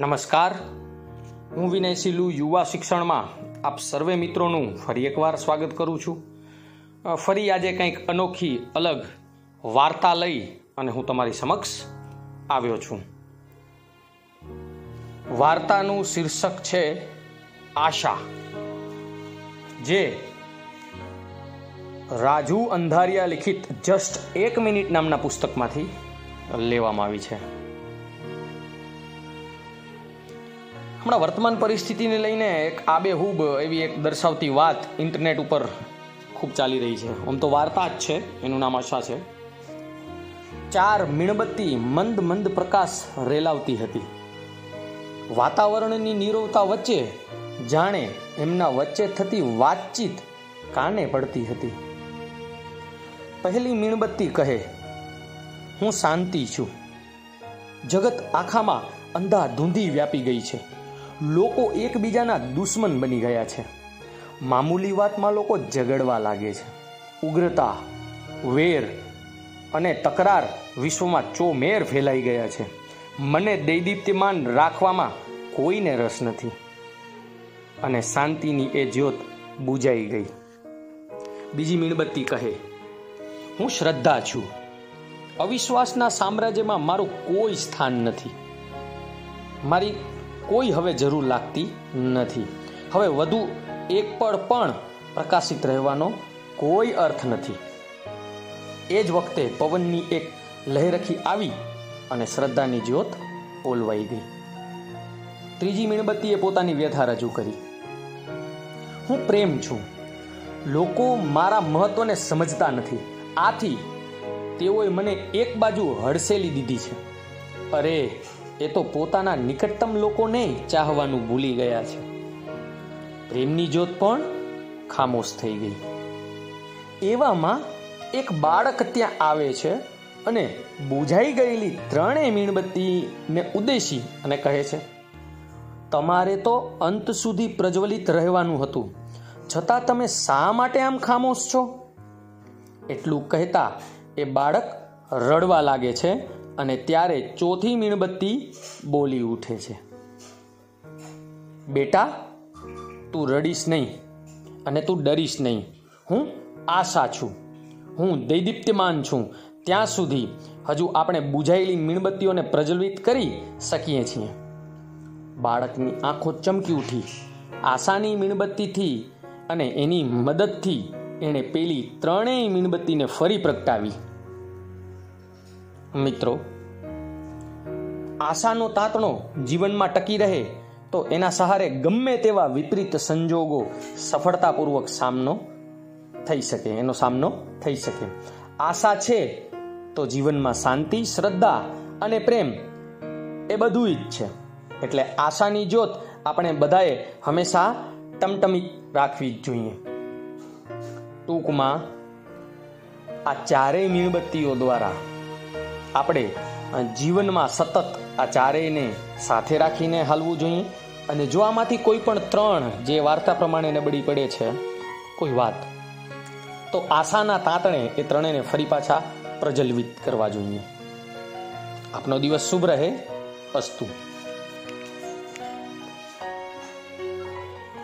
નમસ્કાર. હું વિનય સિલુ, યુવા શિક્ષણમાં આપ સર્વે મિત્રોનું ફરી એકવાર સ્વાગત કરું છું. ફરી આજે કંઈક અનોખી, અલગ વાર્તા લઈ અને હું તમારી સમક્ષ આવ્યો છું. વાર્તાનું શીર્ષક છે આશા, જે રાજુ અંધારિયા લિખિત જસ્ટ એક મિનિટ નામના પુસ્તકમાંથી લેવામાં આવી છે. હમણાં વર્તમાન પરિસ્થિતિને લઈને એક આબેહૂબ એવી એક દર્શાવતી વાત ઇન્ટરનેટ ઉપર ખૂબ ચાલી રહી છે. આમ તો વાર્તા જ છે, એનું નામ આશા છે. ચાર મીણબત્તી મંદ મંદ પ્રકાશ રેલાવતી હતી. વાતાવરણની નીરવતા વચ્ચે જાણે એમના વચ્ચે થતી વાતચીત કાને પડતી હતી? પહેલી મીણબત્તી કહે, હું શાંતિ છું. જગત આખામાં અંધાધૂંધી વ્યાપી ગઈ છે. લોકો એકબીજાના દુશ્મન બની ગયા છે. મામૂલી વાતમાં લોકો ઝઘડવા લાગે છે. ઉગ્રતા, વેર અને તકરાર વિશ્વમાં ચોમેર ફેલાઈ ગયા છે. મને દૈદીપ્યમાન રાખવામાં કોઈને રસ નથી. અને શાંતિની એ જ્યોત બુજાઈ ગઈ. બીજી મીણબત્તી કહે, હું શ્રદ્ધા છું. અવિશ્વાસના સામ્રાજ્યમાં મારું કોઈ સ્થાન નથી. મારી કોઈ હવે જરૂર લાગતી નથી. હવે વધુ એક પળ પણ પ્રકાશિત રહેવાનો કોઈ અર્થ નથી. એ જ વખતે પવનની એક લહેરખી આવી અને શ્રદ્ધાની જ્યોત ઓલવાઈ ગઈ. ત્રીજી મીણબત્તીએ પોતાની વ્યથા રજૂ કરી. હું પ્રેમ છું. લોકો મારા મહત્વને સમજતા નથી. આથી તેઓએ મને એક બાજુ હડસેલી દીધી છે. અરે એ તો પોતાના નિકટતમ લોકોને ચાહવાનું ભૂલી ગયા છે. પ્રેમની જ્યોત પણ ખામોશ થઈ ગઈ. એવામાં એક બાળક ત્યાં આવે છે અને બુઝાઈ ગયેલી ત્રણેય મીણબત્તીને ઉદ્દેશી અને કહે છે, તમારે તો અંત સુધી પ્રજ્વલિત રહેવાનું હતું. છતાં તમે શા માટે આમ ખામોશ છો? એટલું કહેતા એ બાળક રડવા લાગે છે અને ત્યારે ચોથી મીણબત્તી બોલી ઉઠે છે. બેટા, તું રડીશ નહીં અને તું ડરીશ નહીં. હું આશા છું. હું દૈદીપ્યમાન છું. ત્યાં સુધી હજુ આપણે બુઝાયેલી મીણબત્તીઓને પ્રજ્વલિત કરી શકીએ છીએ. બાળકની આંખો ચમકી ઉઠી. આશાની મીણબત્તીથી અને એની મદદથી એણે પેલી ત્રણેય મીણબત્તીને ફરી પ્રગટાવી. મિત્રો, આશાનો તાતણો જીવનમાં ટકી રહે તો એના સહારે ગમે તેવા વિપરીત સંજોગો સફળતાપૂર્વક સામનો થઈ શકે, એનો સામનો થઈ શકે. આશા છે તો જીવનમાં શાંતિ, શ્રદ્ધા અને પ્રેમ એ બધું જ છે. એટલે આશાની જ્યોત આપણે બધાએ હંમેશા ટમટમી રાખવી જ જોઈએ. ટૂંકમાં આ ચારેય મીણબત્તીઓ દ્વારા આપણે જીવનમાં સતત આ ચારેયને સાથે રાખીને હાલવું જોઈએ. અને જો આમાંથી કોઈ પણ ત્રણ જે વાર્તા પ્રમાણે નબળી પડે છે, કોઈ વાત, તો આશાના તાંતણે એ ત્રણેયને ફરી પાછા પ્રજલવિત કરવા જોઈએ. આપનો દિવસ શુભ રહે. અસ્તુ.